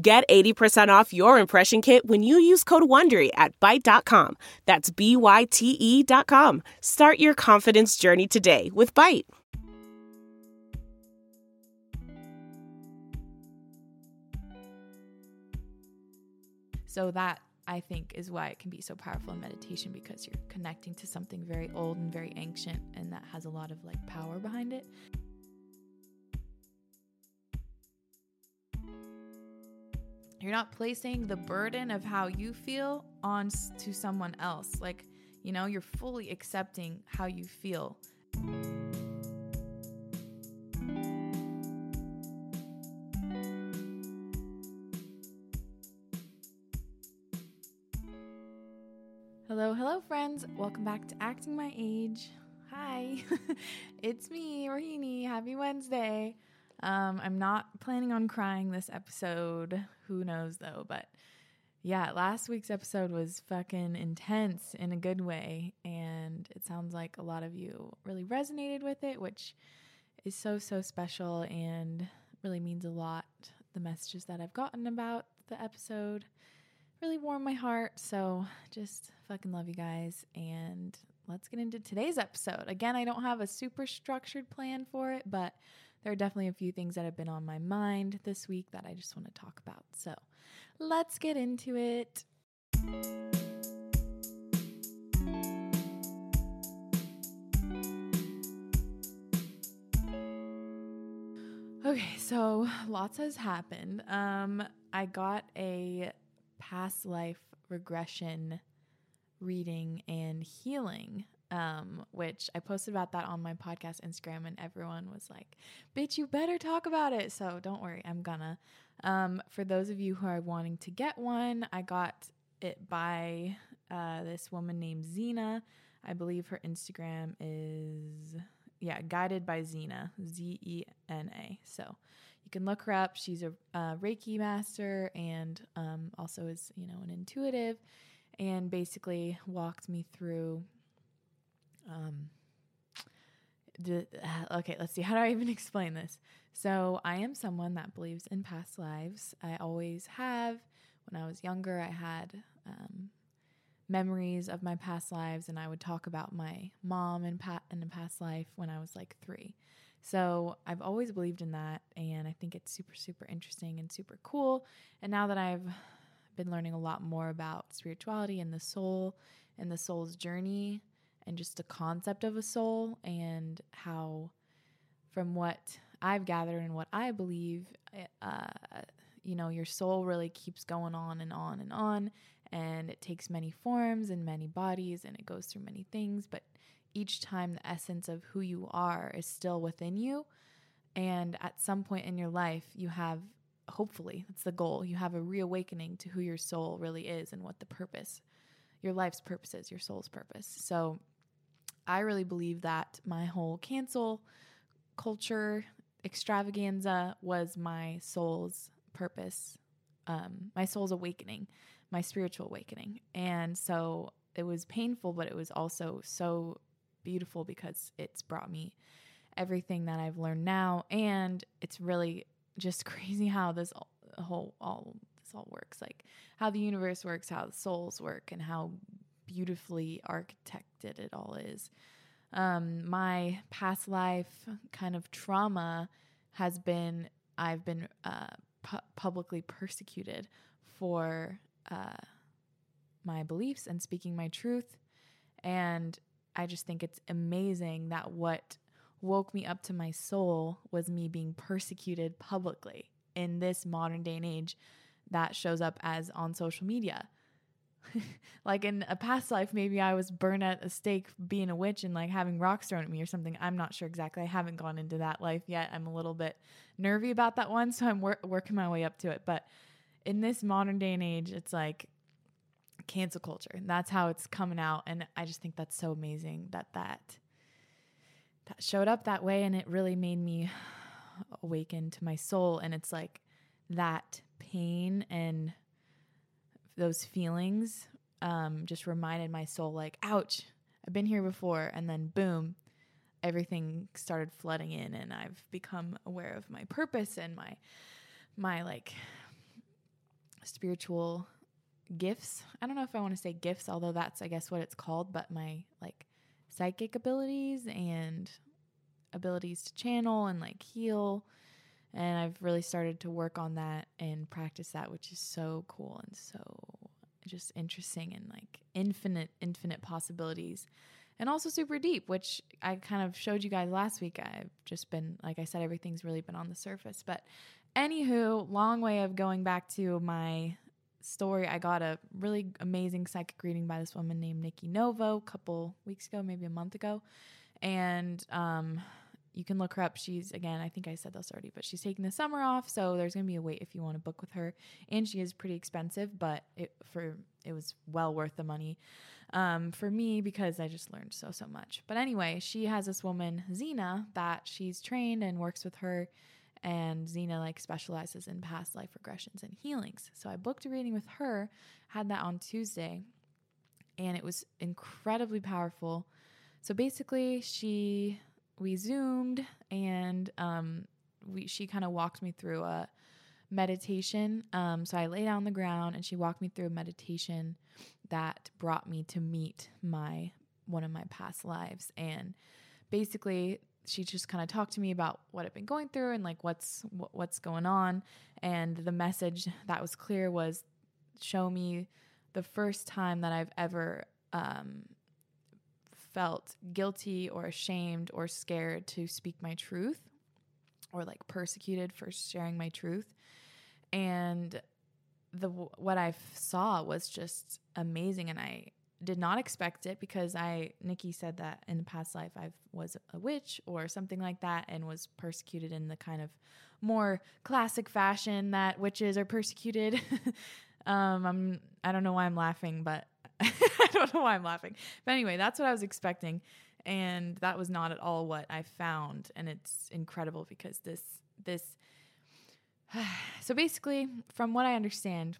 Get 80% off your impression kit when you use code WONDERY at Byte.com. That's B-Y-T-E dot com. Start your confidence journey today with Byte. So that I think is why it can be so powerful in meditation because you're connecting to something very old and very ancient and that has a lot of like power behind it. You're not placing the burden of how you feel on to someone else. Like, you know, you're fully accepting how you feel. Hello, hello, friends. Welcome back to Acting My Age. Hi, it's me, Rohini. Happy Wednesday. Um, I'm not planning on crying this episode. Who knows though? But yeah, last week's episode was fucking intense in a good way. And it sounds like a lot of you really resonated with it, which is so, so special and really means a lot. The messages that I've gotten about the episode really warm my heart. So just fucking love you guys. And let's get into today's episode. Again, I don't have a super structured plan for it, but there are definitely a few things that have been on my mind this week that I just want to talk about. So let's get into it. Okay, so lots has happened. Um, I got a past life regression reading and healing um, which I posted about that on my podcast Instagram, and everyone was like, "Bitch, you better talk about it." So don't worry, I'm gonna. Um, for those of you who are wanting to get one, I got it by uh, this woman named Zena. I believe her Instagram is yeah, guided by Zena, Z E N A. So you can look her up. She's a, Reiki master and um, also is you know an intuitive, and basically walked me through um, the, okay, let's see. How do I even explain this? So, I am someone that believes in past lives. I always have. When I was younger, I had um, memories of my past lives, and I would talk about my mom in, pa- in a past life when I was like three. So, I've always believed in that, and I think it's super, super interesting and super cool. And now that I've been learning a lot more about spirituality and the soul and the soul's journey, and just the concept of a soul and how, from what I've gathered and what I believe, eh, uh, you know, your soul really keeps going on and on and on, and it takes many forms and many bodies, and it goes through many things, but each time the essence of who you are is still within you. And at some point in your life, you have, hopefully, that's the goal, you have a reawakening to who your soul really is and what the purpose, your life's purpose is, your soul's purpose. So I really believe that my whole cancel culture extravaganza was my soul's purpose, um, my soul's awakening, my spiritual awakening. And so it was painful, but it was also so beautiful because it's brought me everything that I've learned now. And it's really just crazy how this whole all this all works like how the universe works how the souls work and how beautifully architected it all is. Um, my past life kind of trauma has been I've been uh, pu- publicly persecuted for uh, my beliefs and speaking my truth. And I just think it's amazing that what woke me up to my soul was me being persecuted publicly in this modern day and age that shows up as on social media. like in a past life, maybe I was burned at a stake being a witch and like having rocks thrown at me or something. I'm not sure exactly. I haven't gone into that life yet. I'm a little bit nervy about that one, so I'm wor- working my way up to it. But in this modern day and age, it's like cancel culture. And that's how it's coming out. And I just think that's so amazing that that that showed up that way and it really made me awaken to my soul. And it's like that pain and those feelings um, just reminded my soul, like, ouch, I've been here before. And then boom, everything started flooding in and I've become aware of my purpose and my my like spiritual gifts. I don't know if I want to say gifts, although that's I guess what it's called, but my like psychic abilities and abilities to channel and like heal. And I've really started to work on that and practice that, which is so cool and so just interesting and like infinite, infinite possibilities. And also super deep, which I kind of showed you guys last week. I've just been, like I said, everything's really been on the surface. But anywho, long way of going back to my story. I got a really amazing psychic reading by this woman named Nikki Novo a couple weeks ago, maybe a month ago. And um, you can look her up. She's again, I think I said this already, but she's taking the summer off, so there's gonna be a wait if you want to book with her. And she is pretty expensive, but it for it was well worth the money um, for me because I just learned so so much. But anyway, she has this woman Zena that she's trained and works with her, and Zena like specializes in past life regressions and healings. So I booked a reading with her, had that on Tuesday, and it was incredibly powerful. So basically, she we zoomed and um, we she kind of walked me through a meditation. Um, so I lay down on the ground and she walked me through a meditation that brought me to meet my one of my past lives and basically she just kind of talked to me about what I've been going through and like what's what's going on and the message that was clear was show me the first time that I've ever um, felt guilty or ashamed or scared to speak my truth or like persecuted for sharing my truth and the what I saw was just amazing and I did not expect it because I Nikki said that in the past life I was a witch or something like that and was persecuted in the kind of more classic fashion that witches are persecuted. um, I'm I don't know why I'm laughing, but I don't know why I'm laughing. But anyway, that's what I was expecting. And that was not at all what I found. And it's incredible because this, this, so basically, from what I understand,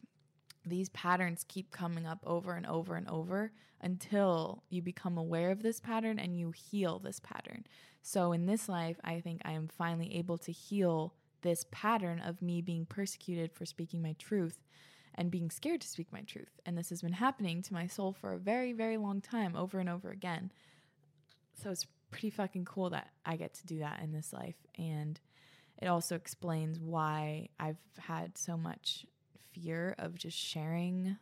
these patterns keep coming up over and over and over until you become aware of this pattern and you heal this pattern. So in this life, I think I am finally able to heal this pattern of me being persecuted for speaking my truth and being scared to speak my truth. And this has been happening to my soul for a very, very long time, over and over again. So it's pretty fucking cool that I get to do that in this life. And it also explains why I've had so much fear of just sharing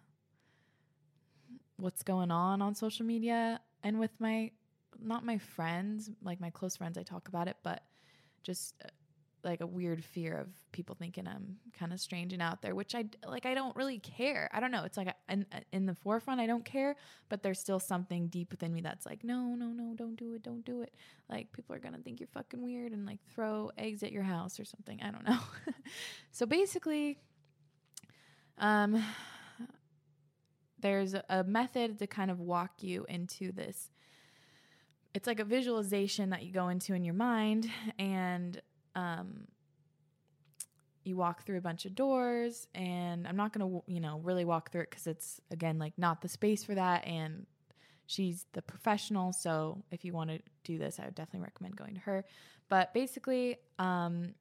what's going on on social media and with my not my friends like my close friends i talk about it but just like a weird fear of people thinking I'm kind of strange and out there, which I like. I don't really care. I don't know. It's like in, in the forefront, I don't care, but there's still something deep within me that's like, no, no, no, don't do it, don't do it. Like people are gonna think you're fucking weird and like throw eggs at your house or something. I don't know. so basically, um, there's a method to kind of walk you into this. It's like a visualization that you go into in your mind and um, you walk through a bunch of doors and i'm not going to you know really walk through it because it's again like not the space for that and she's the professional so if you want to do this i would definitely recommend going to her. But basically um,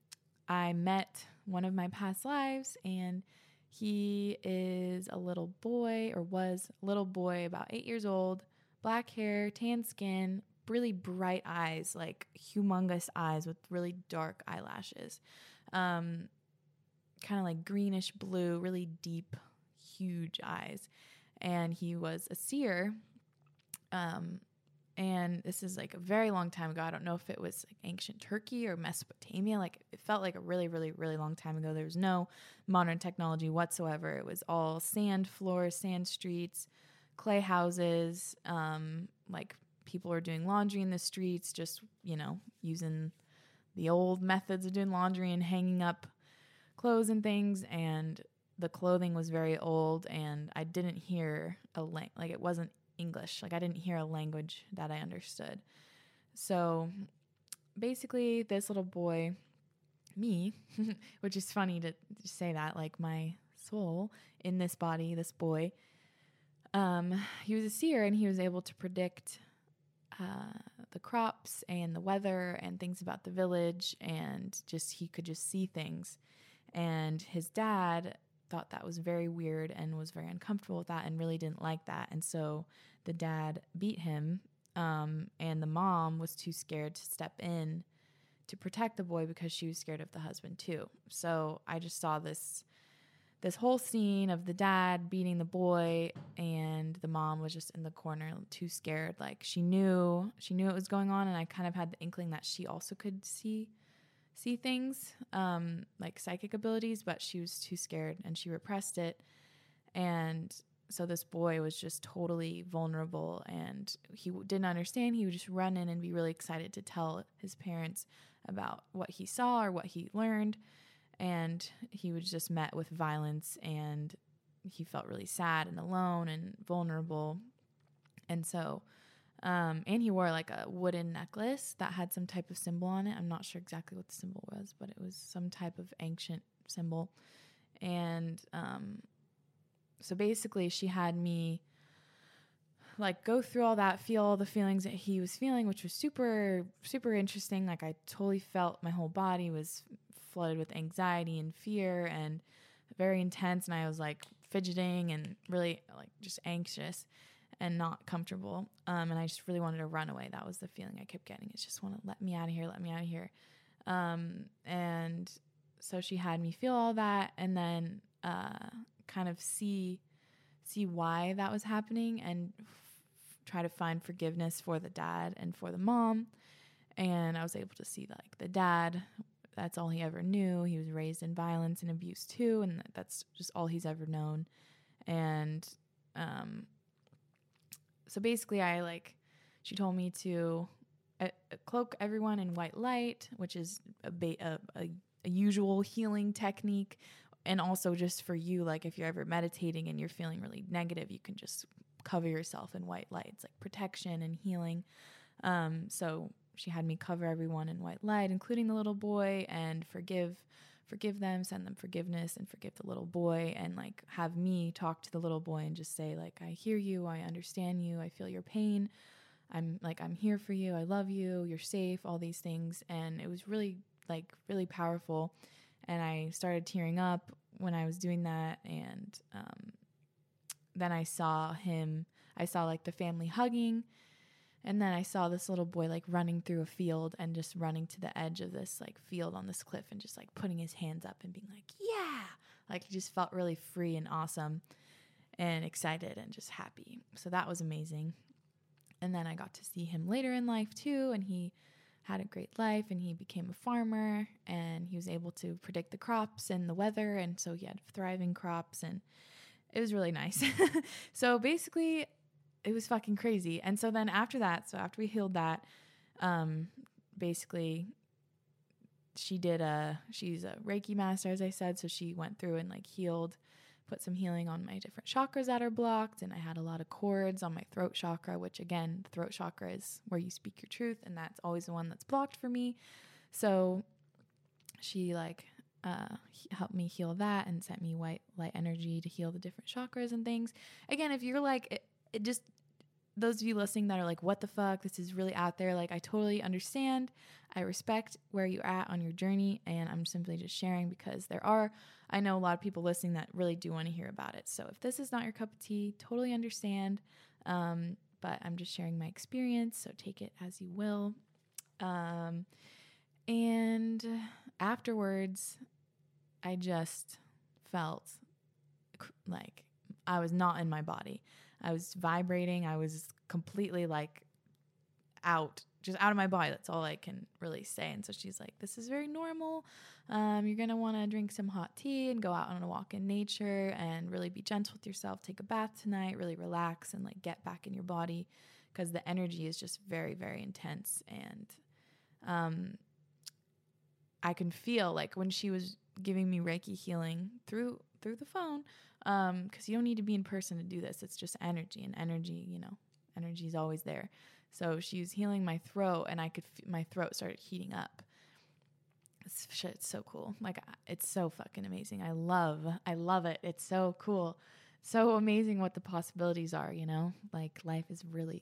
i met one of my past lives and he is a little boy or was a little boy about eight years old black hair tan skin really bright eyes, like humongous eyes with really dark eyelashes. Um, kind of like greenish blue, really deep, huge eyes. And he was a seer. Um, and this is like a very long time ago. I don't know if it was like ancient Turkey or Mesopotamia. Like it felt like a really, really, really long time ago. There was no modern technology whatsoever. It was all sand floors, sand streets, clay houses, um, like people are doing laundry in the streets, just, you know, using the old methods of doing laundry and hanging up clothes and things. And the clothing was very old and I didn't hear a lang- like it wasn't English. Like I didn't hear a language that I understood. So basically this little boy me, which is funny to say that like my soul in this body, this boy um he was a seer and he was able to predict uh, the crops and the weather and things about the village and just he could just see things and his dad thought that was very weird and was very uncomfortable with that and really didn't like that. And so the dad beat him, um, and the mom was too scared to step in to protect the boy because she was scared of the husband too. So I just saw this this whole scene of the dad beating the boy and the mom was just in the corner too scared like she knew she knew it was going on and I kind of had the inkling that she also could see see things, um, like psychic abilities, but she was too scared and she repressed it. And so this boy was just totally vulnerable and he didn't understand. He would just run in and be really excited to tell his parents about what he saw or what he learned. And he was just met with violence and he felt really sad and alone and vulnerable. And so um, and he wore like a wooden necklace that had some type of symbol on it. I'm not sure exactly what the symbol was, but it was some type of ancient symbol. And um, so basically, she had me like go through all that, feel all the feelings that he was feeling, which was super, super interesting. Like, I totally felt my whole body was flooded with anxiety and fear and very intense. And I was like fidgeting and really like just anxious and not comfortable. Um, and I just really wanted to run away. That was the feeling I kept getting. It's just want to let me out of here, let me out of here. Um, and so she had me feel all that and then uh, kind of see see why that was happening and f- try to find forgiveness for the dad and for the mom. And I was able to see like the dad, that's all he ever knew. He was raised in violence and abuse too, and that's just all he's ever known. And um, so basically, I like, she told me to uh, uh, cloak everyone in white light, which is a, ba- a, a, a usual healing technique. And also, just for you, like if you're ever meditating and you're feeling really negative, you can just cover yourself in white light. It's like protection and healing. Um, so she had me cover everyone in white light, including the little boy, and forgive forgive them, send them forgiveness and forgive the little boy and like have me talk to the little boy and just say like I hear you, I understand you, I feel your pain. I'm like I'm here for you. I love you. You're safe, all these things and it was really like really powerful and I started tearing up when I was doing that and um, then I saw him I saw like the family hugging and then I saw this little boy like running through a field and just running to the edge of this like field on this cliff and just like putting his hands up and being like, yeah. Like he just felt really free and awesome and excited and just happy. So that was amazing. And then I got to see him later in life too. And he had a great life and he became a farmer and he was able to predict the crops and the weather. And so he had thriving crops and it was really nice. so basically, it was fucking crazy. And so then after that, so after we healed that, um, basically she did a she's a Reiki master, as I said. So she went through and like healed, put some healing on my different chakras that are blocked, and I had a lot of cords on my throat chakra, which again, the throat chakra is where you speak your truth, and that's always the one that's blocked for me. So she like uh, helped me heal that and sent me white light energy to heal the different chakras and things. Again, if you're like it, it just those of you listening that are like, what the fuck? This is really out there. Like, I totally understand. I respect where you're at on your journey. And I'm simply just sharing because there are, I know a lot of people listening that really do want to hear about it. So if this is not your cup of tea, totally understand. Um, but I'm just sharing my experience. So take it as you will. Um, and afterwards, I just felt like I was not in my body. I was vibrating. I was completely like out, just out of my body. That's all I can really say. And so she's like, This is very normal. Um, you're going to want to drink some hot tea and go out on a walk in nature and really be gentle with yourself. Take a bath tonight, really relax and like get back in your body because the energy is just very, very intense. And um, I can feel like when she was giving me Reiki healing through through the phone because um, you don't need to be in person to do this. It's just energy, and energy, you know, energy is always there. So she was healing my throat, and I could f- my throat started heating up. It's shit. It's so cool. Like it's so fucking amazing. I love. I love it. It's so cool. So amazing what the possibilities are. You know, like life is really,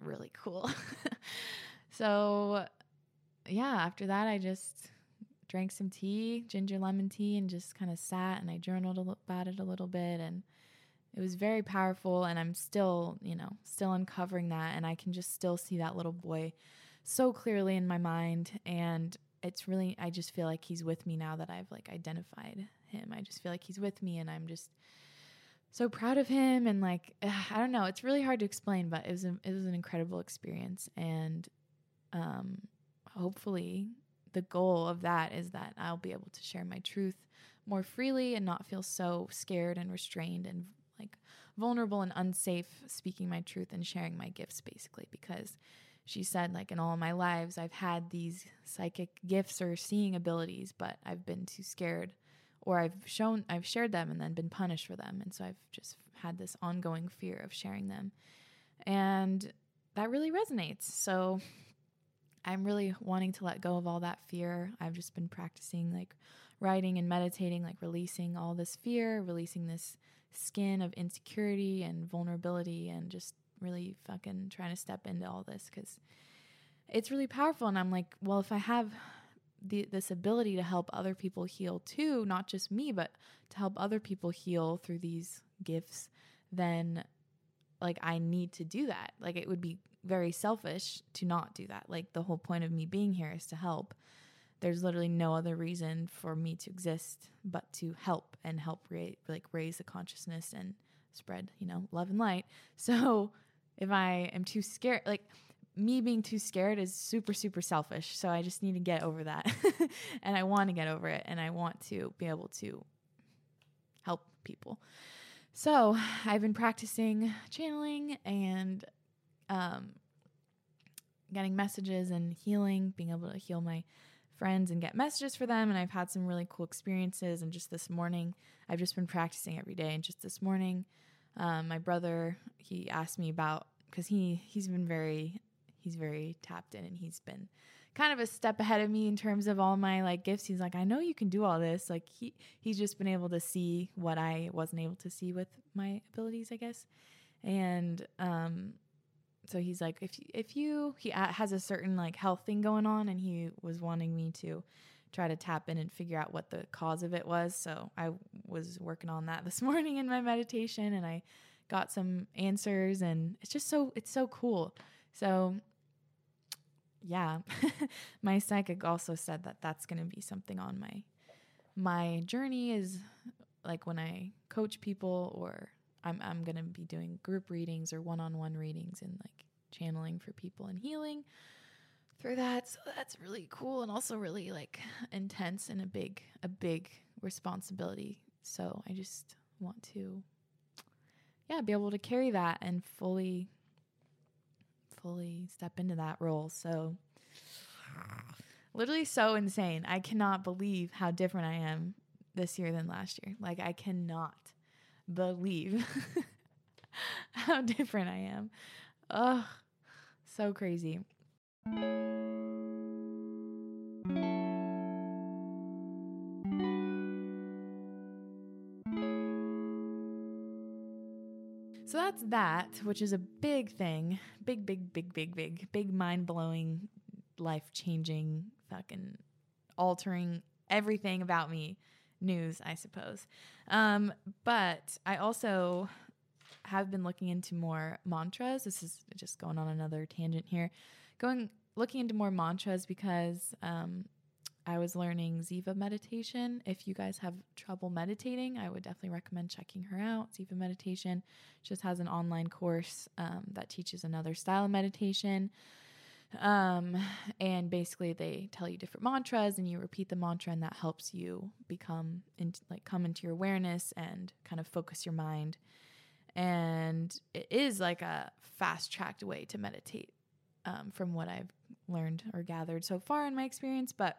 really cool. so, yeah. After that, I just drank some tea, ginger lemon tea, and just kind of sat and I journaled about it a little bit. And it was very powerful. And I'm still, you know, still uncovering that. And I can just still see that little boy so clearly in my mind. And it's really, I just feel like he's with me now that I've like identified him. I just feel like he's with me and I'm just so proud of him. And like, I don't know, it's really hard to explain, but it was, a, it was an incredible experience. And, um, hopefully the goal of that is that I'll be able to share my truth more freely and not feel so scared and restrained and like vulnerable and unsafe speaking my truth and sharing my gifts basically because she said like in all my lives I've had these psychic gifts or seeing abilities but I've been too scared or I've shown I've shared them and then been punished for them. And so I've just had this ongoing fear of sharing them. And that really resonates. So I'm really wanting to let go of all that fear. I've just been practicing like writing and meditating, like releasing all this fear, releasing this skin of insecurity and vulnerability, and just really fucking trying to step into all this because it's really powerful. And I'm like, well, if I have the, this ability to help other people heal too, not just me, but to help other people heal through these gifts, then like I need to do that. Like it would be very selfish to not do that. Like the whole point of me being here is to help. There's literally no other reason for me to exist but to help and help ra- like raise the consciousness and spread, you know, love and light. So if I am too scared, like me being too scared is super super selfish. So I just need to get over that. and I want to get over it and I want to be able to help people. So I've been practicing channeling and um, getting messages and healing, being able to heal my friends and get messages for them. And I've had some really cool experiences. And just this morning, I've just been practicing every day. And just this morning, um, my brother he asked me about because he he's been very he's very tapped in and he's been kind of a step ahead of me in terms of all my like gifts. He's like, I know you can do all this. Like he he's just been able to see what I wasn't able to see with my abilities, I guess. And um so he's like if if you he has a certain like health thing going on and he was wanting me to try to tap in and figure out what the cause of it was so i was working on that this morning in my meditation and i got some answers and it's just so it's so cool so yeah my psychic also said that that's going to be something on my my journey is like when i coach people or I'm I'm gonna be doing group readings or one-on-one readings and like channeling for people and healing through that. So that's really cool and also really like intense and a big a big responsibility. So I just want to yeah, be able to carry that and fully fully step into that role. So literally so insane. I cannot believe how different I am this year than last year. Like I cannot believe how different I am. Ugh, so crazy. That's that, which is a big thing. Big, big, big, big, big, big mind blowing, life changing, fucking altering everything about me news, I suppose. Um, but I also have been looking into more mantras. This is just going on another tangent here. Going looking into more mantras because um, I was learning Ziva meditation. If you guys have trouble meditating, I would definitely recommend checking her out. Ziva meditation just has an online course um, that teaches another style of meditation. Um, and basically they tell you different mantras and you repeat the mantra and that helps you become in, like come into your awareness and kind of focus your mind. And it is like a fast tracked way to meditate um, from what I've learned or gathered so far in my experience. But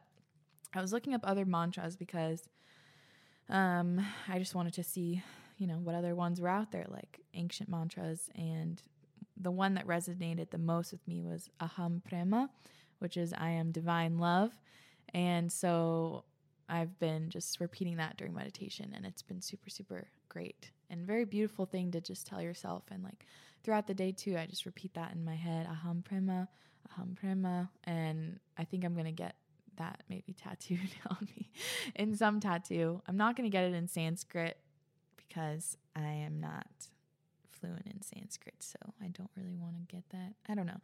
I was looking up other mantras because um, I just wanted to see, you know, what other ones were out there, like ancient mantras. And the one that resonated the most with me was Aham Prema, which is I am divine love. And so I've been just repeating that during meditation, and it's been super, super great and very beautiful thing to just tell yourself. And like throughout the day, too, I just repeat that in my head Aham Prema, Aham Prema. And I think I'm going to get that maybe tattooed on me in some tattoo. I'm not going to get it in Sanskrit because I am not fluent in Sanskrit, so I don't really want to get that. I don't know.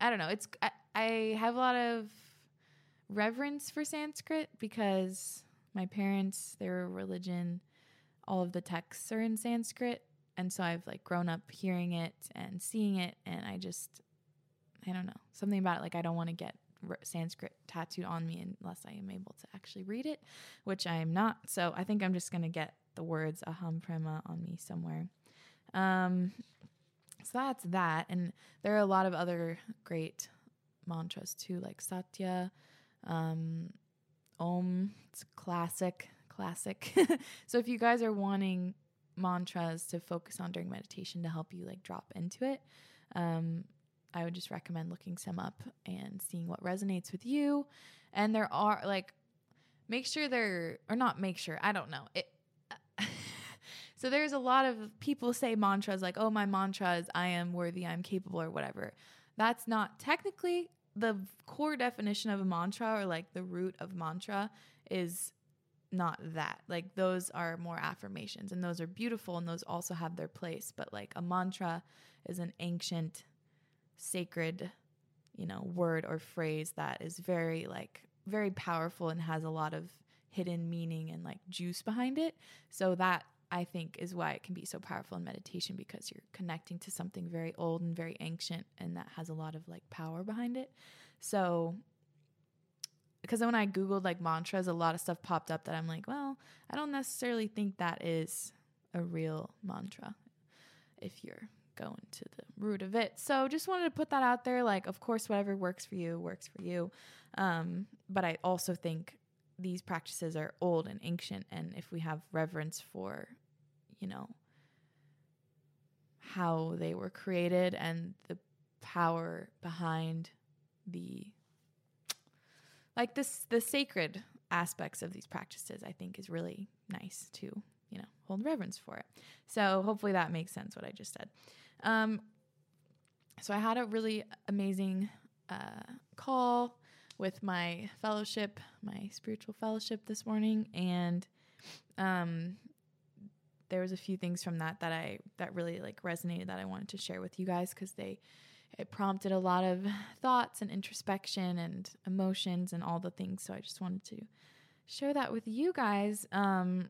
I don't know. It's I, I have a lot of reverence for Sanskrit because my parents, their religion, all of the texts are in Sanskrit, and so I've like grown up hearing it and seeing it, and I just I don't know something about it. Like I don't want to get Sanskrit tattooed on me unless I am able to actually read it, which I am not. So I think I'm just going to get the words aham prema on me somewhere. Um, so that's that. And there are a lot of other great mantras too, like Satya, um, Om. It's classic, classic. so if you guys are wanting mantras to focus on during meditation to help you like drop into it, um, I would just recommend looking some up and seeing what resonates with you. And there are like, make sure they're, or not make sure, I don't know. It, so there's a lot of people say mantras like, oh, my mantra is I am worthy, I'm capable, or whatever. That's not technically the core definition of a mantra or like the root of mantra is not that. Like those are more affirmations and those are beautiful and those also have their place. But like a mantra is an ancient sacred, you know, word or phrase that is very like very powerful and has a lot of hidden meaning and like juice behind it. So that I think is why it can be so powerful in meditation because you're connecting to something very old and very ancient and that has a lot of like power behind it. So because when I googled like mantras, a lot of stuff popped up that I'm like, well, I don't necessarily think that is a real mantra if you're go into the root of it. So just wanted to put that out there. Like, of course, whatever works for you works for you. Um, but I also think these practices are old and ancient. And if we have reverence for, you know, how they were created and the power behind the like this the sacred aspects of these practices i think is really nice to you know hold reverence for it so hopefully that makes sense what i just said um, so I had a really amazing uh, call with my fellowship, my spiritual fellowship this morning, and um, there was a few things from that that I that really like resonated that I wanted to share with you guys because they it prompted a lot of thoughts and introspection and emotions and all the things. So I just wanted to share that with you guys. Um,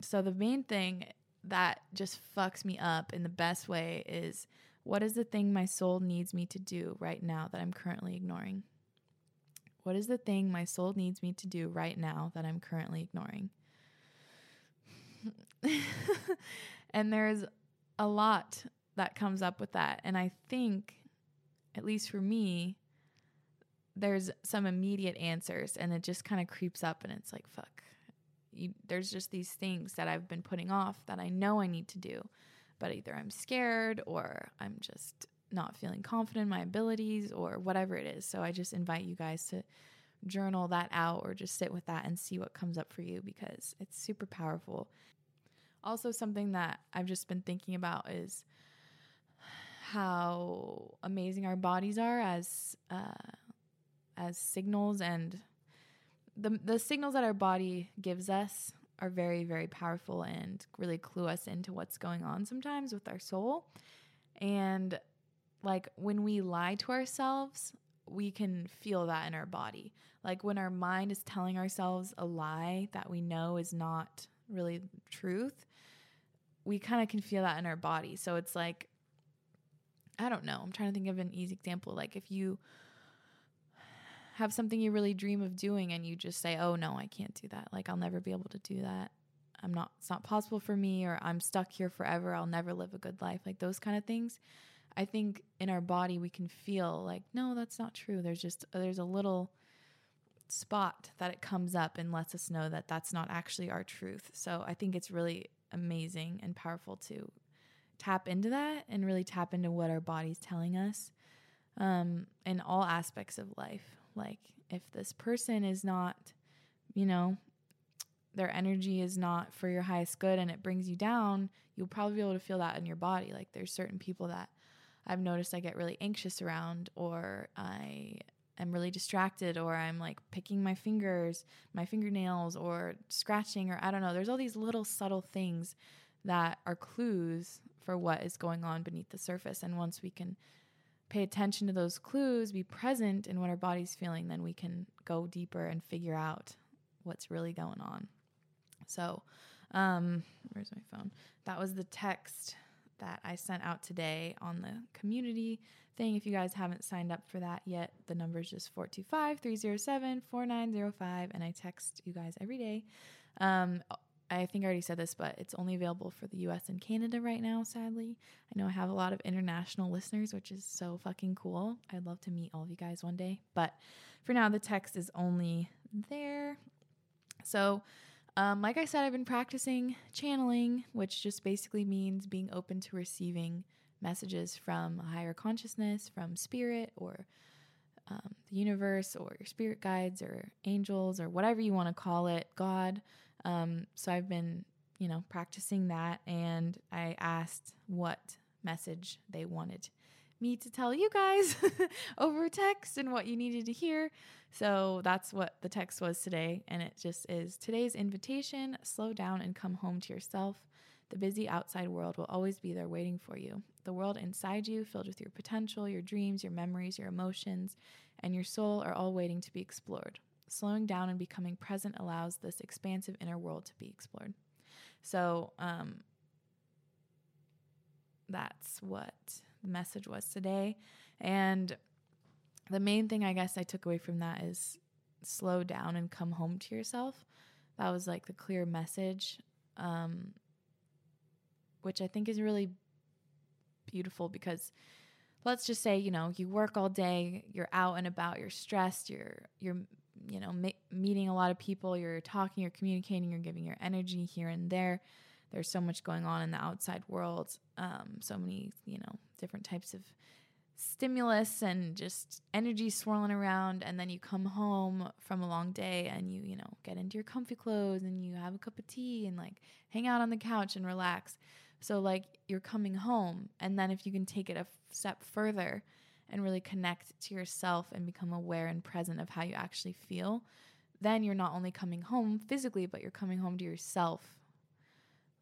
so the main thing that just fucks me up in the best way is what is the thing my soul needs me to do right now that I'm currently ignoring? What is the thing my soul needs me to do right now that I'm currently ignoring? and there's a lot that comes up with that. And I think, at least for me, there's some immediate answers and it just kind of creeps up and it's like, fuck, you, there's just these things that I've been putting off that I know I need to do, but either I'm scared or I'm just not feeling confident in my abilities or whatever it is. So I just invite you guys to journal that out or just sit with that and see what comes up for you because it's super powerful. Also, something that I've just been thinking about is how amazing our bodies are as uh, as signals and the the signals that our body gives us are very very powerful and really clue us into what's going on sometimes with our soul. And like when we lie to ourselves we can feel that in our body. Like when our mind is telling ourselves a lie that we know is not really truth we kind of can feel that in our body. So it's like i don't know. I'm trying to think of an easy example. Like if you have something you really dream of doing and you just say, "Oh no, I can't do that. Like I'll never be able to do that. I'm not it's not possible for me or I'm stuck here forever. I'll never live a good life." Like those kind of things. I think in our body we can feel like, "No, that's not true. There's just there's a little spot that it comes up and lets us know that that's not actually our truth. So I think it's really amazing and powerful to tap into that and really tap into what our body's telling us um, in all aspects of life. Like if this person is not, you know, their energy is not for your highest good and it brings you down, you'll probably be able to feel that in your body. Like there's certain people that I've noticed I get really anxious around or I am really distracted or I'm like picking my fingers, my fingernails or scratching or I don't know. There's all these little subtle things that are clues for what is going on beneath the surface and once we can pay attention to those clues, be present in what our body's feeling, then we can go deeper and figure out what's really going on. So, um, where's my phone? That was the text that I sent out today on the community thing. If you guys haven't signed up for that yet, the number is just 425 307 4905, and I text you guys every day. Um, I think I already said this, but it's only available for the US and Canada right now, sadly. I know I have a lot of international listeners, which is so fucking cool. I'd love to meet all of you guys one day. But for now, the text is only there. So, um, like I said, I've been practicing channeling, which just basically means being open to receiving messages from a higher consciousness, from spirit or um, the universe or your spirit guides or angels or whatever you want to call it, God. Um, so I've been, you know, practicing that and I asked what message they wanted me to tell you guys over text and what you needed to hear. So that's what the text was today. And it just is today's invitation slow down and come home to yourself. The busy outside world will always be there waiting for you. The world inside you, filled with your potential, your dreams, your memories, your emotions, and your soul, are all waiting to be explored. Slowing down and becoming present allows this expansive inner world to be explored. So, um, that's what the message was today. And the main thing I guess I took away from that is slow down and come home to yourself. That was like the clear message, um, which I think is really beautiful because let's just say you know you work all day, you're out and about, you're stressed, you're you're you know meeting a lot of people, you're talking, you're communicating, you're giving your energy here and there. There's so much going on in the outside world, um, so many you know different types of stimulus and just energy swirling around. And then you come home from a long day and you you know get into your comfy clothes and you have a cup of tea and like hang out on the couch and relax. So like you're coming home. And then if you can take it a step further and really connect to yourself and become aware and present of how you actually feel then you're not only coming home physically but you're coming home to yourself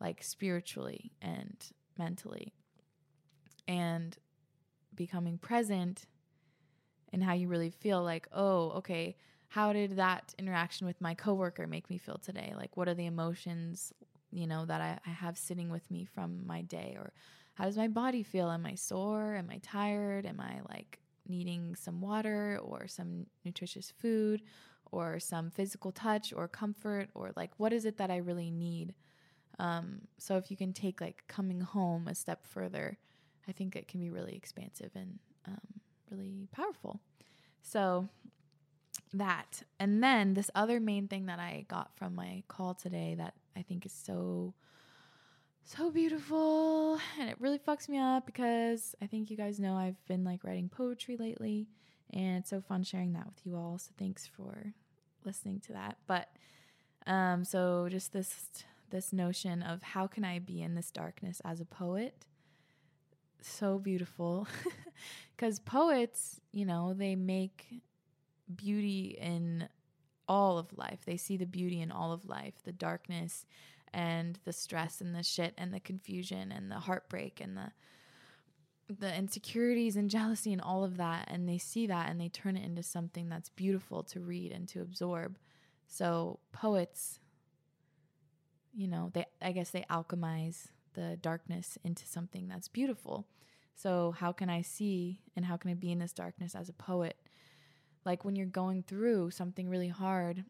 like spiritually and mentally and becoming present in how you really feel like, oh, okay, how did that interaction with my coworker make me feel today? Like, what are the emotions, you know, that I, I have sitting with me from my day? Or how does my body feel? Am I sore? Am I tired? Am I like needing some water or some nutritious food or some physical touch or comfort? Or like, what is it that I really need? Um, so if you can take like coming home a step further, I think it can be really expansive and um, really powerful. So that, and then this other main thing that I got from my call today that I think is so so beautiful and it really fucks me up because I think you guys know I've been like writing poetry lately and it's so fun sharing that with you all. So thanks for listening to that. But um so just this this notion of how can I be in this darkness as a poet so beautiful because poets, you know, they make beauty in all of life. They see the beauty in all of life, the darkness and the stress and the shit and the confusion and the heartbreak and the the insecurities and jealousy and all of that and they see that and they turn it into something that's beautiful to read and to absorb. So poets you know, they I guess they alchemize the darkness into something that's beautiful. So, how can I see and how can I be in this darkness as a poet? Like when you're going through something really hard,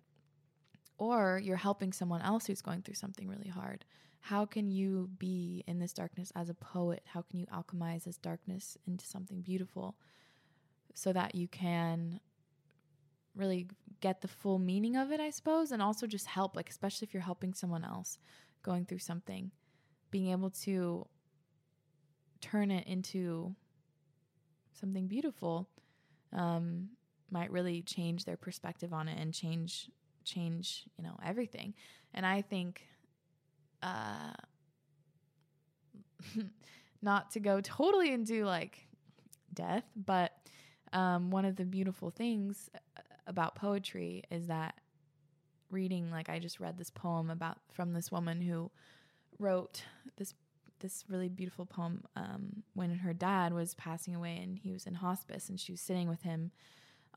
or you're helping someone else who's going through something really hard, how can you be in this darkness as a poet? How can you alchemize this darkness into something beautiful so that you can really get the full meaning of it, I suppose, and also just help, like, especially if you're helping someone else going through something, being able to turn it into something beautiful um, might really change their perspective on it and change change you know everything. And i think uh not to go totally into like death but um one of the beautiful things uh, about poetry is that reading like I just read this poem about from this woman who wrote this this really beautiful poem um, when her dad was passing away and he was in hospice and she was sitting with him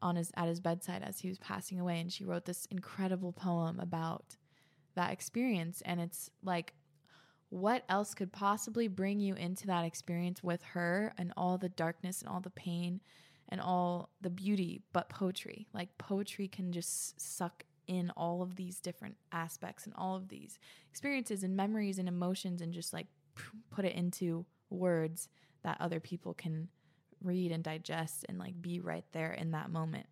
on his at his bedside as he was passing away and she wrote this incredible poem about that experience and it's like what else could possibly bring you into that experience with her and all the darkness and all the pain and all the beauty, but poetry. Like poetry can just suck in all of these different aspects and all of these experiences and memories and emotions and just like put it into words that other people can read and digest and like be right there in that moment.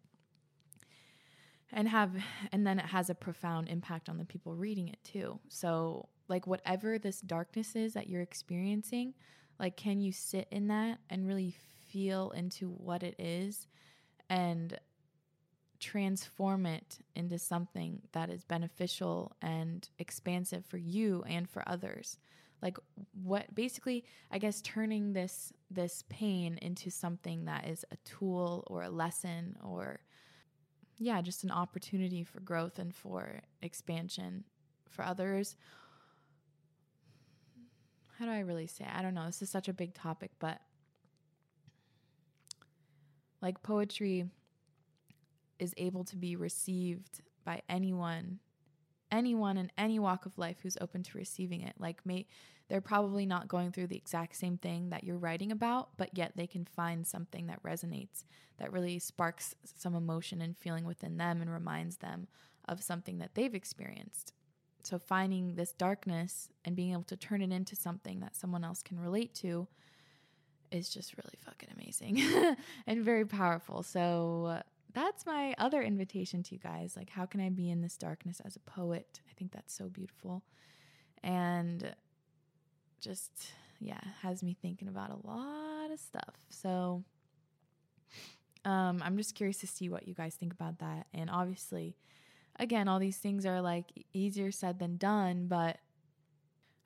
And have and then it has a profound impact on the people reading it too. So like whatever this darkness is that you're experiencing like can you sit in that and really feel into what it is and transform it into something that is beneficial and expansive for you and for others? Like what basically i guess turning this this pain into something that is a tool or a lesson or yeah just an opportunity for growth and for expansion for others. How do i really say i don't know. This is such a big topic but like poetry is able to be received by anyone anyone in any walk of life who's open to receiving it like may they're probably not going through the exact same thing that you're writing about but yet they can find something that resonates that really sparks some emotion and feeling within them and reminds them of something that they've experienced so finding this darkness and being able to turn it into something that someone else can relate to is just really fucking amazing and very powerful. So uh, that's my other invitation to you guys. Like, how can I be in this darkness as a poet? I think that's so beautiful. And just, yeah, has me thinking about a lot of stuff. So, um, I'm just curious to see what you guys think about that. And obviously, again, all these things are like easier said than done. But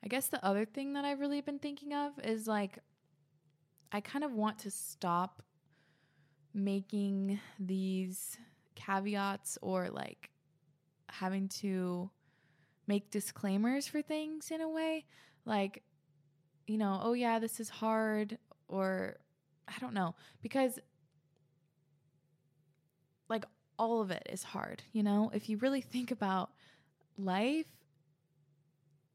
I guess the other thing that I've really been thinking of is like, I kind of want to stop making these caveats or like having to make disclaimers for things in a way. Like, you know, oh yeah, this is hard, or I don't know, because like all of it is hard, you know? If you really think about life,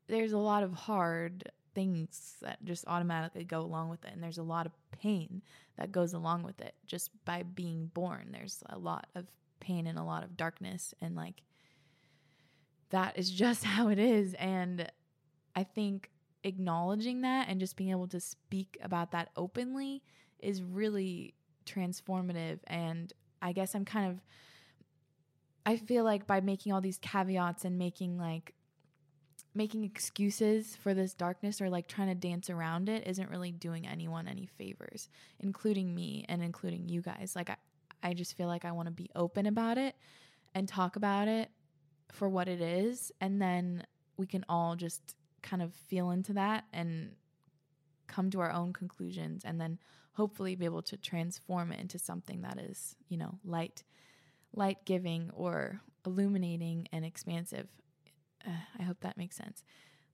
there's a lot of hard things that just automatically go along with it. And there's a lot of pain that goes along with it just by being born. There's a lot of pain and a lot of darkness. And like, that is just how it is. And I think acknowledging that and just being able to speak about that openly is really transformative. And I guess I'm kind of, I feel like by making all these caveats and making like making excuses for this darkness or like trying to dance around it isn't really doing anyone any favors, including me and including you guys. Like I, I just feel like I want to be open about it and talk about it for what it is and then we can all just kind of feel into that and come to our own conclusions and then hopefully be able to transform it into something that is, you know, light light giving or illuminating and expansive uh, I hope that makes sense.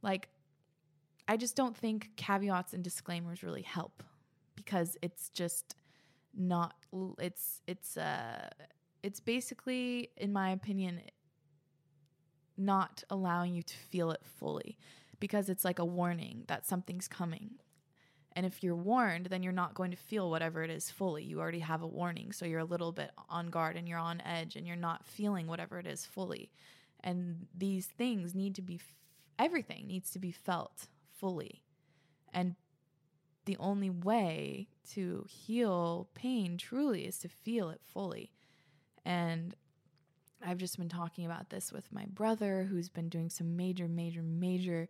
Like, I just don't think caveats and disclaimers really help because it's just not. It's it's uh it's basically, in my opinion, not allowing you to feel it fully because it's like a warning that something's coming. And if you're warned, then you're not going to feel whatever it is fully. You already have a warning. So you're a little bit on guard and you're on edge and you're not feeling whatever it is fully. And these things need to be, f- everything needs to be felt fully. And the only way to heal pain truly is to feel it fully. And I've just been talking about this with my brother, who's been doing some major, major, major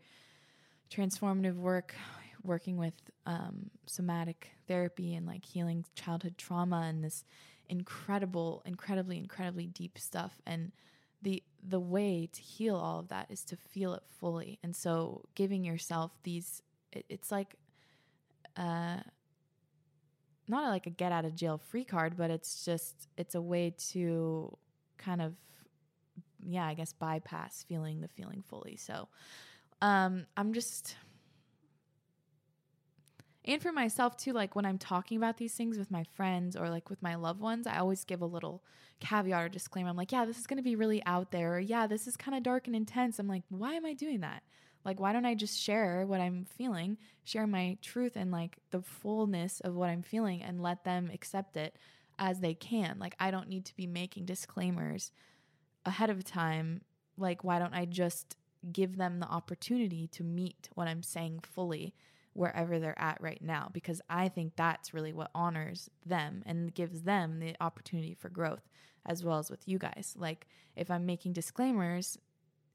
transformative work, working with um, somatic therapy and like healing childhood trauma and this incredible, incredibly, incredibly deep stuff. And the the way to heal all of that is to feel it fully. And so, giving yourself these, it, it's like, uh, not like a get out of jail free card, but it's just it's a way to kind of yeah, I guess bypass feeling the feeling fully. So um I'm just and for myself too like when i'm talking about these things with my friends or like with my loved ones i always give a little caveat or disclaimer. I'm like yeah this is going to be really out there. Or yeah this is kind of dark and intense. I'm like why am i doing that? Like why don't i just share what i'm feeling share my truth and like the fullness of what i'm feeling and let them accept it as they can? Like i don't need to be making disclaimers ahead of time, like, why don't I just give them the opportunity to meet what I'm saying fully wherever they're at right now? Because I think that's really what honors them and gives them the opportunity for growth, as well as with you guys. Like, if I'm making disclaimers,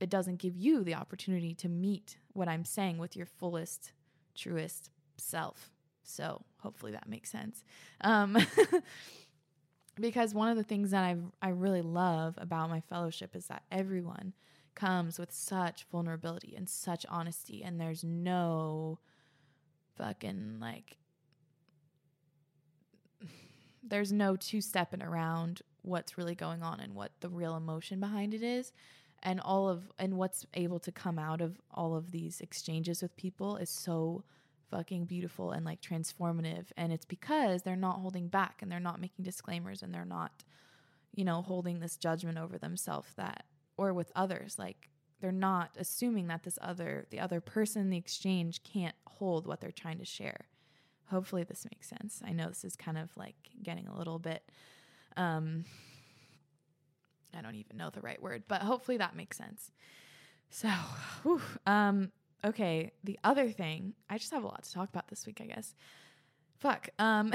it doesn't give you the opportunity to meet what I'm saying with your fullest, truest self. So, hopefully that makes sense. Um, because one of the things that I I really love about my fellowship is that everyone comes with such vulnerability and such honesty and there's no fucking like there's no two stepping around what's really going on and what the real emotion behind it is and all of and what's able to come out of all of these exchanges with people is so fucking beautiful and like transformative. And it's because they're not holding back and they're not making disclaimers and they're not, you know, holding this judgment over themselves that, or with others. Like they're not assuming that this other, the other person the exchange can't hold what they're trying to share. Hopefully this makes sense. I know this is kind of like getting a little bit, um, I don't even know the right word, but hopefully that makes sense. So, whew, um, okay, the other thing, I just have a lot to talk about this week, I guess. Fuck. Um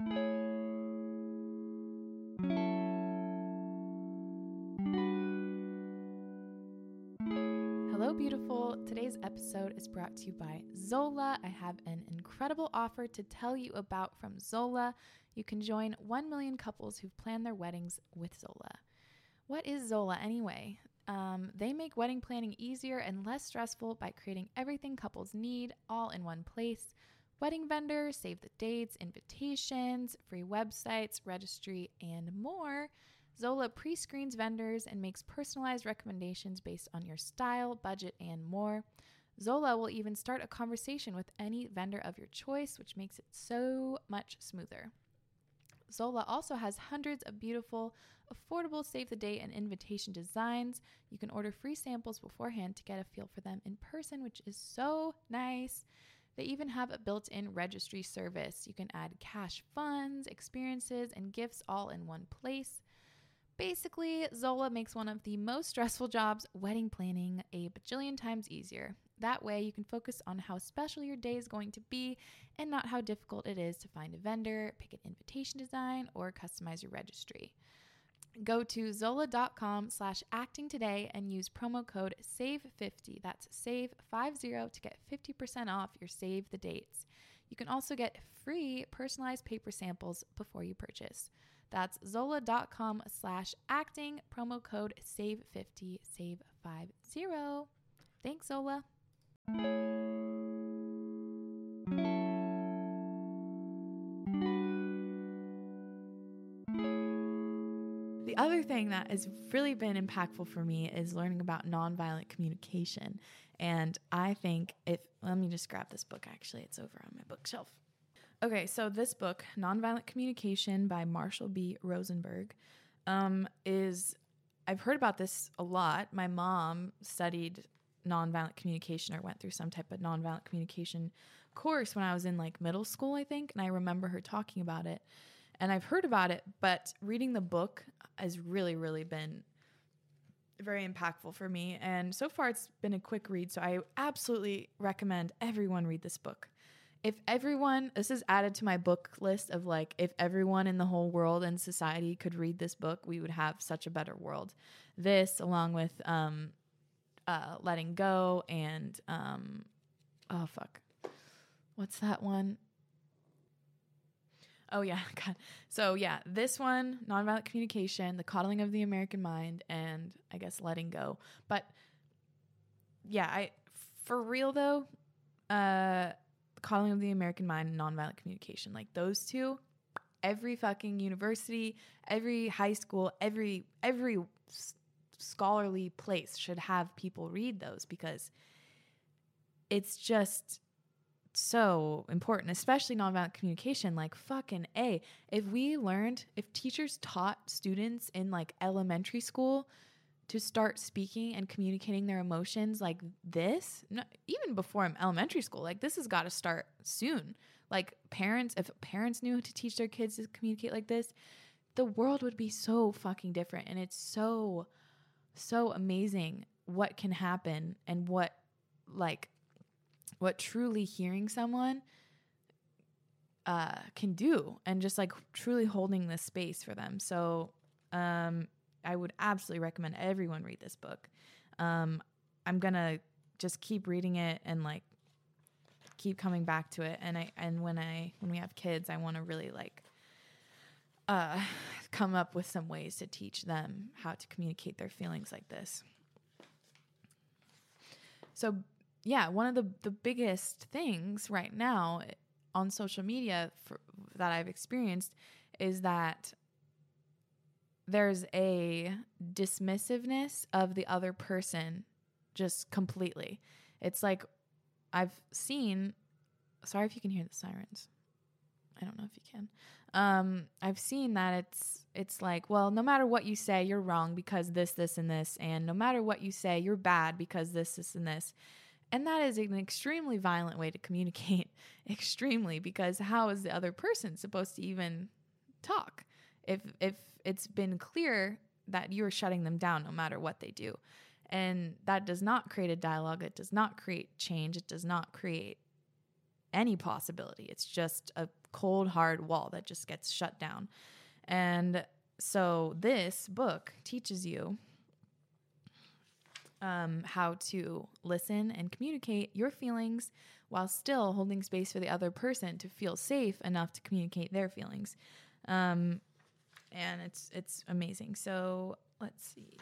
Today's episode is brought to you by Zola. I have an incredible offer to tell you about from Zola. You can join 1 million couples who've planned their weddings with Zola. What is Zola anyway? Um, they make wedding planning easier and less stressful by creating everything couples need all in one place. Wedding vendors, save the dates, invitations, free websites, registry, and more. Zola pre screens vendors and makes personalized recommendations based on your style, budget, and more. Zola will even start a conversation with any vendor of your choice, which makes it so much smoother. Zola also has hundreds of beautiful, affordable save the date and invitation designs. You can order free samples beforehand to get a feel for them in person, which is so nice. They even have a built in registry service. You can add cash funds, experiences, and gifts all in one place. Basically, Zola makes one of the most stressful jobs, wedding planning, a bajillion times easier. That way, you can focus on how special your day is going to be and not how difficult it is to find a vendor, pick an invitation design, or customize your registry. Go to zola.com slash acting today and use promo code SAVE50. That's SAVE50 to get 50% off your save the dates. You can also get free personalized paper samples before you purchase. That's zola.com slash acting, promo code SAVE50, SAVE50. Thanks, Zola. The other thing that has really been impactful for me is learning about nonviolent communication. And I think if, let me just grab this book actually, it's over on my bookshelf. Okay, so this book, Nonviolent Communication by Marshall B. Rosenberg, um, is, I've heard about this a lot. My mom studied nonviolent communication or went through some type of nonviolent communication course when I was in like middle school, I think. And I remember her talking about it. And I've heard about it, but reading the book has really, really been very impactful for me. And so far, it's been a quick read. So I absolutely recommend everyone read this book. If everyone, this is added to my book list of like, if everyone in the whole world and society could read this book, we would have such a better world. This, along with um, uh, Letting Go and, um, oh, fuck. What's that one? Oh yeah, God. So yeah, this one, nonviolent communication, the coddling of the American mind, and I guess letting go. But yeah, I for real though, uh, coddling of the American mind and nonviolent communication, like those two, every fucking university, every high school, every every scholarly place should have people read those because it's just so important, especially nonviolent communication. Like, fucking A. If we learned, if teachers taught students in like elementary school to start speaking and communicating their emotions like this, even before elementary school, like this has got to start soon. Like, parents, if parents knew to teach their kids to communicate like this, the world would be so fucking different. And it's so, so amazing what can happen and what, like, what truly hearing someone uh, can do and just like truly holding this space for them. So um, I would absolutely recommend everyone read this book. Um, I'm gonna just keep reading it and like keep coming back to it. And I and when I when we have kids, I want to really like uh, come up with some ways to teach them how to communicate their feelings like this. So yeah, one of the the biggest things right now on social media for, that I've experienced is that there's a dismissiveness of the other person just completely. It's like I've seen sorry if you can hear the sirens. I don't know if you can. Um, I've seen that it's it's like, well, no matter what you say, you're wrong because this, this, and this, and no matter what you say, you're bad because this, this, and this. And that is an extremely violent way to communicate, extremely, because how is the other person supposed to even talk if if it's been clear that you're shutting them down no matter what they do? And that does not create a dialogue, it does not create change, it does not create any possibility. It's just a cold hard wall that just gets shut down. And so this book teaches you um, how to listen and communicate your feelings while still holding space for the other person to feel safe enough to communicate their feelings. Um, and it's it's amazing. So let's see.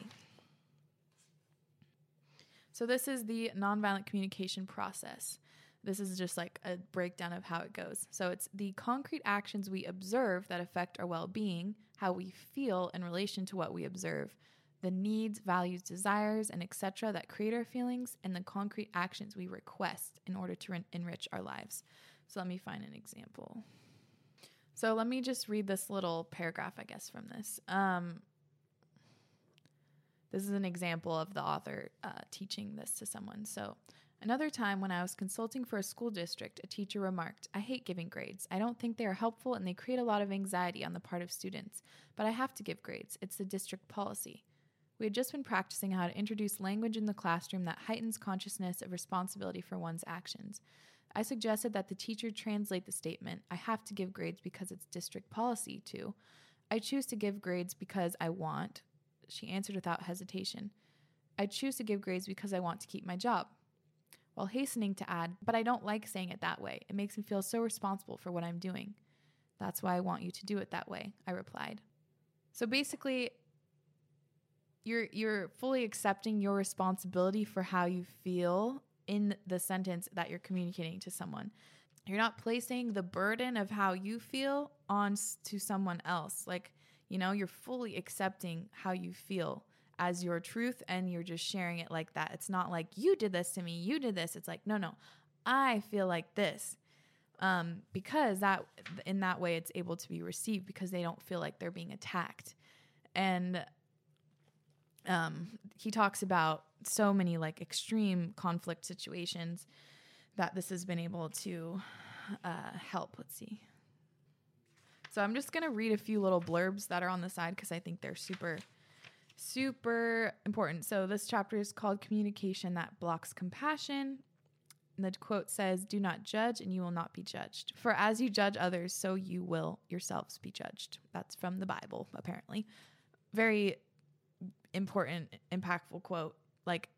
So this is the nonviolent communication process. This is just like a breakdown of how it goes. So it's the concrete actions we observe that affect our well-being, how we feel in relation to what we observe, the needs, values, desires, and etc. that create our feelings, and the concrete actions we request in order to enrich our lives. So let me find an example. So let me just read this little paragraph, I guess, from this. Um, this is an example of the author uh, teaching this to someone. So, another time when I was consulting for a school district, a teacher remarked, I hate giving grades. I don't think they are helpful and they create a lot of anxiety on the part of students. But I have to give grades, it's the district policy. We had just been practicing how to introduce language in the classroom that heightens consciousness of responsibility for one's actions. I suggested that the teacher translate the statement, I have to give grades because it's district policy, to, I choose to give grades because I want. She answered without hesitation. I choose to give grades because I want to keep my job. While hastening to add, but I don't like saying it that way. It makes me feel so responsible for what I'm doing. That's why I want you to do it that way, I replied. So basically, you're you're fully accepting your responsibility for how you feel in the sentence that you're communicating to someone. You're not placing the burden of how you feel on to someone else. Like, you know, you're fully accepting how you feel as your truth and you're just sharing it like that. It's not like you did this to me, you did this. It's like, no, no. I feel like this. Um, because that in that way it's able to be received because they don't feel like they're being attacked. And um, he talks about so many like extreme conflict situations that this has been able to uh, help. Let's see. So I'm just gonna read a few little blurbs that are on the side because I think they're super, super important. So this chapter is called "Communication That Blocks Compassion." And the quote says, Do not judge, and you will not be judged. For as you judge others, so you will yourselves be judged. That's from the Bible, apparently. Very important, impactful quote. Like,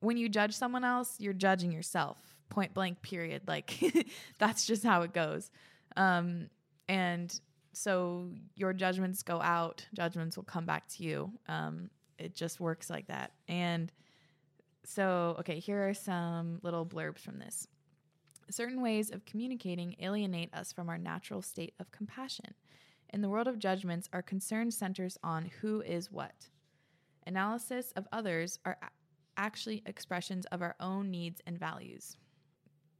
when you judge someone else, you're judging yourself, point blank, period. Like, that's just how it goes. Um, and so your judgments go out, judgments will come back to you. Um, it just works like that. And so, okay, here are some little blurbs from this. Certain ways of communicating alienate us from our natural state of compassion. In the world of judgments, our concern centers on who is what. Analysis of others are actually expressions of our own needs and values.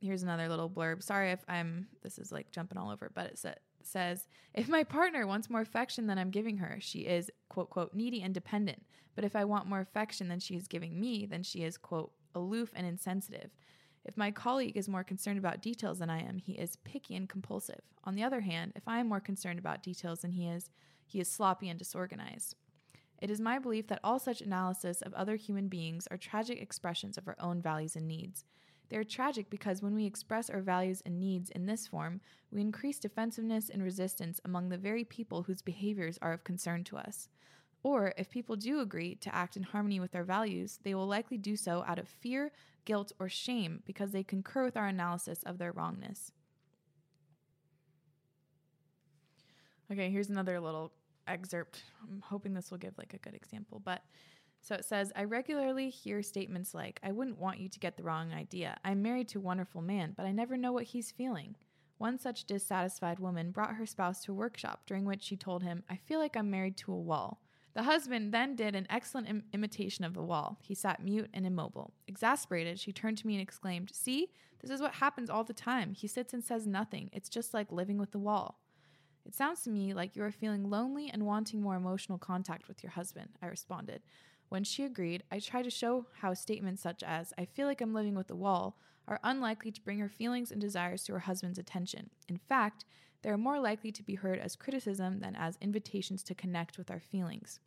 Here's another little blurb. Sorry if I'm, this is like jumping all over, but it sa- says, if my partner wants more affection than I'm giving her, she is, quote, quote, needy and dependent. But if I want more affection than she is giving me, then she is, quote, aloof and insensitive. If my colleague is more concerned about details than I am, he is picky and compulsive. On the other hand, if I am more concerned about details than he is, he is sloppy and disorganized. It is my belief that all such analysis of other human beings are tragic expressions of our own values and needs. They are tragic because when we express our values and needs in this form, we increase defensiveness and resistance among the very people whose behaviors are of concern to us. Or, if people do agree to act in harmony with our values, they will likely do so out of fear, guilt, or shame because they concur with our analysis of their wrongness. Okay, here's another little excerpt. I'm hoping this will give like a good example, but so it says, I regularly hear statements like, I wouldn't want you to get the wrong idea. I'm married to a wonderful man, but I never know what he's feeling. One such dissatisfied woman brought her spouse to a workshop, during which she told him, I feel like I'm married to a wall. The husband then did an excellent Im- imitation of the wall. He sat mute and immobile. Exasperated, she turned to me and exclaimed, See, this is what happens all the time. He sits and says nothing. It's just like living with the wall. It sounds to me like you are feeling lonely and wanting more emotional contact with your husband, I responded. When she agreed, I tried to show how statements such as, I feel like I'm living with a wall, are unlikely to bring her feelings and desires to her husband's attention. In fact, they are more likely to be heard as criticism than as invitations to connect with our feelings.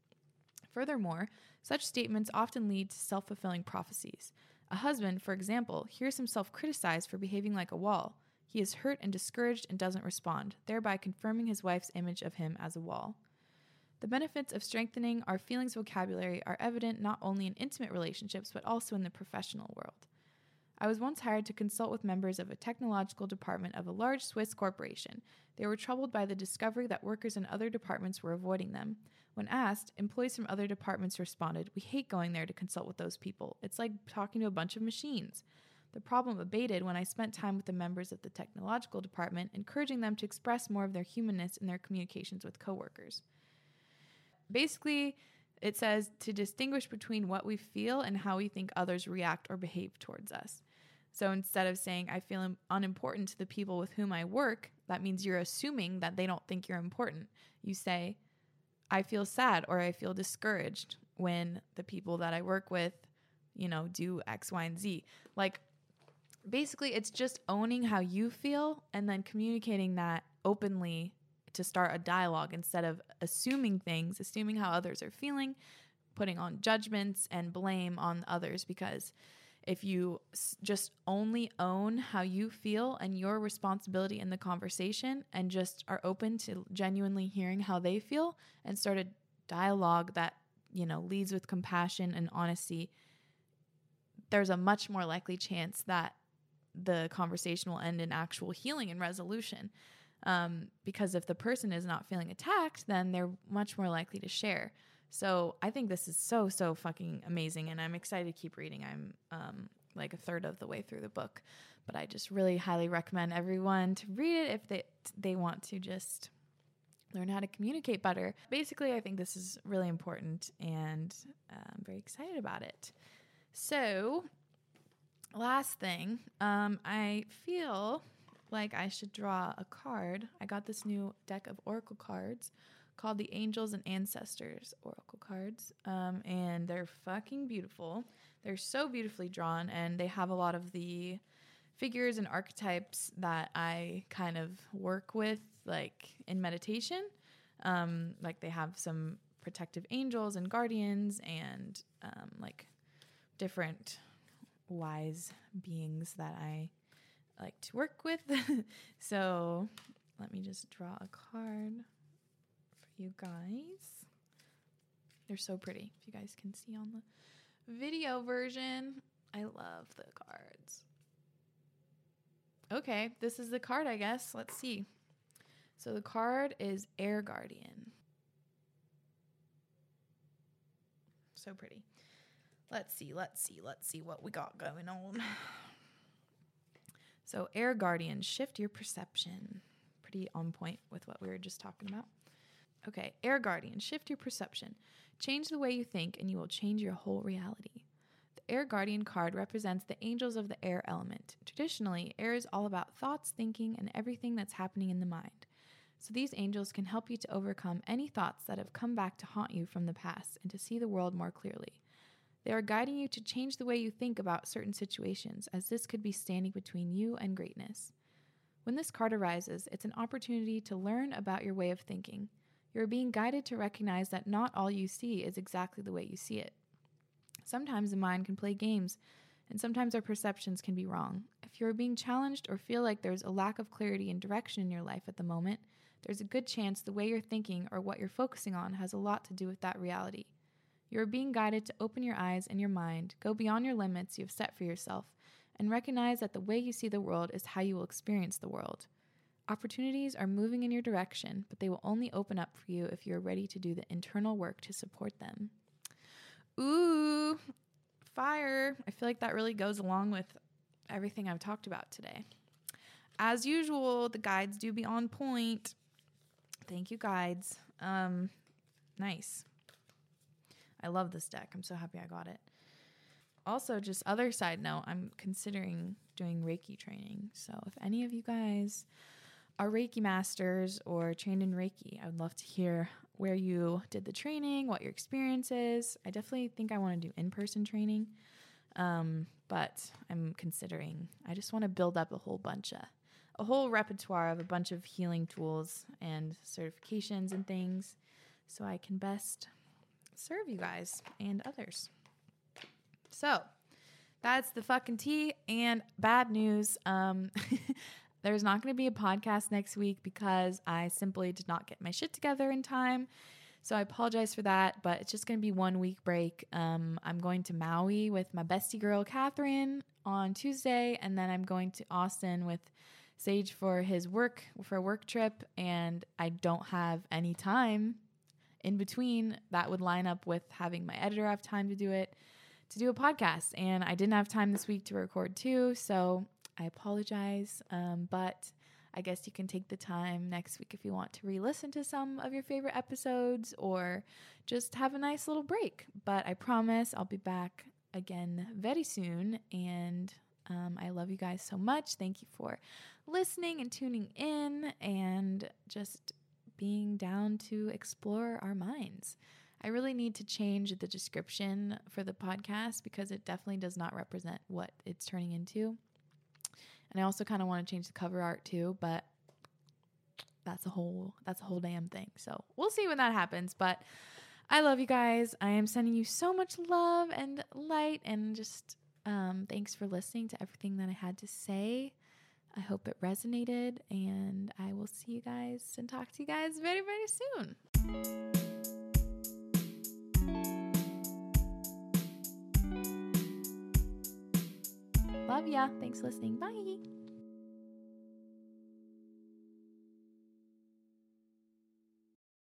Furthermore, such statements often lead to self fulfilling prophecies. A husband, for example, hears himself criticized for behaving like a wall. He is hurt and discouraged and doesn't respond, thereby confirming his wife's image of him as a wall. The benefits of strengthening our feelings vocabulary are evident not only in intimate relationships, but also in the professional world. I was once hired to consult with members of a technological department of a large Swiss corporation. They were troubled by the discovery that workers in other departments were avoiding them. When asked, employees from other departments responded, We hate going there to consult with those people. It's like talking to a bunch of machines. The problem abated when I spent time with the members of the technological department, encouraging them to express more of their humanness in their communications with coworkers. Basically, it says to distinguish between what we feel and how we think others react or behave towards us. So instead of saying, I feel unimportant to the people with whom I work, that means you're assuming that they don't think you're important. You say, I feel sad or I feel discouraged when the people that I work with, you know, do X, Y, and Z. Like, basically it's just owning how you feel and then communicating that openly to start a dialogue instead of assuming things, assuming how others are feeling, putting on judgments and blame on others. Because if you just only own how you feel and your responsibility in the conversation and just are open to genuinely hearing how they feel and start a dialogue that you know leads with compassion and honesty there's a much more likely chance that the conversation will end in actual healing and resolution. Um, because if the person is not feeling attacked, then they're much more likely to share. So I think this is so, so fucking amazing. And I'm excited to keep reading. I'm um, like a third of the way through the book. But I just really highly recommend everyone to read it if they, they want to just learn how to communicate better. Basically, I think this is really important and I'm very excited about it. So, last thing, um, I feel like I should draw a card. I got this new deck of oracle cards called the Angels and Ancestors oracle cards, um, and they're fucking beautiful. They're so beautifully drawn, and they have a lot of the figures and archetypes that I kind of work with, like in meditation. Um, like they have some protective angels and guardians, and um, like different wise beings that I like to work with. so let me just draw a card for you guys. They're so pretty. If you guys can see on the video version, I love the cards. Okay, this is the card, I guess. Let's see. So the card is Air Guardian. So pretty. Let's see, let's see, let's see what we got going on. So, Air Guardian, shift your perception. Pretty on point with what we were just talking about. Okay, Air Guardian, shift your perception. Change the way you think, and you will change your whole reality. The Air Guardian card represents the angels of the air element. Traditionally, air is all about thoughts, thinking, and everything that's happening in the mind. So, these angels can help you to overcome any thoughts that have come back to haunt you from the past and to see the world more clearly. They are guiding you to change the way you think about certain situations, as this could be standing between you and greatness. When this card arises, it's an opportunity to learn about your way of thinking. You are being guided to recognize that not all you see is exactly the way you see it. Sometimes the mind can play games, and sometimes our perceptions can be wrong. If you are being challenged or feel like there's a lack of clarity and direction in your life at the moment, there's a good chance the way you're thinking or what you're focusing on has a lot to do with that reality. You are being guided to open your eyes and your mind, go beyond your limits you have set for yourself, and recognize that the way you see the world is how you will experience the world. Opportunities are moving in your direction, but they will only open up for you if you are ready to do the internal work to support them. Ooh, fire. I feel like that really goes along with everything I've talked about today. As usual, the guides do be on point. Thank you, guides. Um, nice. I love this deck. I'm so happy I got it. Also, just other side note, I'm considering doing Reiki training. So if any of you guys are Reiki masters or trained in Reiki, I would love to hear where you did the training, what your experience is. I definitely think I want to do in person training. Um, but I'm considering, I just want to build up a whole bunch of, a whole repertoire of a bunch of healing tools and certifications and things so I can best serve you guys and others. So that's the fucking tea and bad news. Um, there's not going to be a podcast next week because I simply did not get my shit together in time. So I apologize for that, but it's just going to be one week break. Um, I'm going to Maui with my bestie girl, Catherine, on Tuesday, and then I'm going to Austin with Sage for his work for a work trip, and I don't have any time in between that would line up with having my editor have time to do it to do a podcast. And i didn't have time this week to record too so i apologize. Um, but i guess you can take the time next week if you want to re-listen to some of your favorite episodes or just have a nice little break. But i promise i'll be back again very soon. And um, I love you guys so much. Thank you for listening and tuning in and just being down to explore our minds. I really need to change the description for the podcast because it definitely does not represent what it's turning into. And I also kind of want to change the cover art too, but that's a whole that's a whole damn thing. So, we'll see when that happens, but I love you guys. I am sending you so much love and light and just um, thanks for listening to everything that I had to say. I hope it resonated, and I will see you guys and talk to you guys very, very soon. Love ya. Thanks for listening. Bye.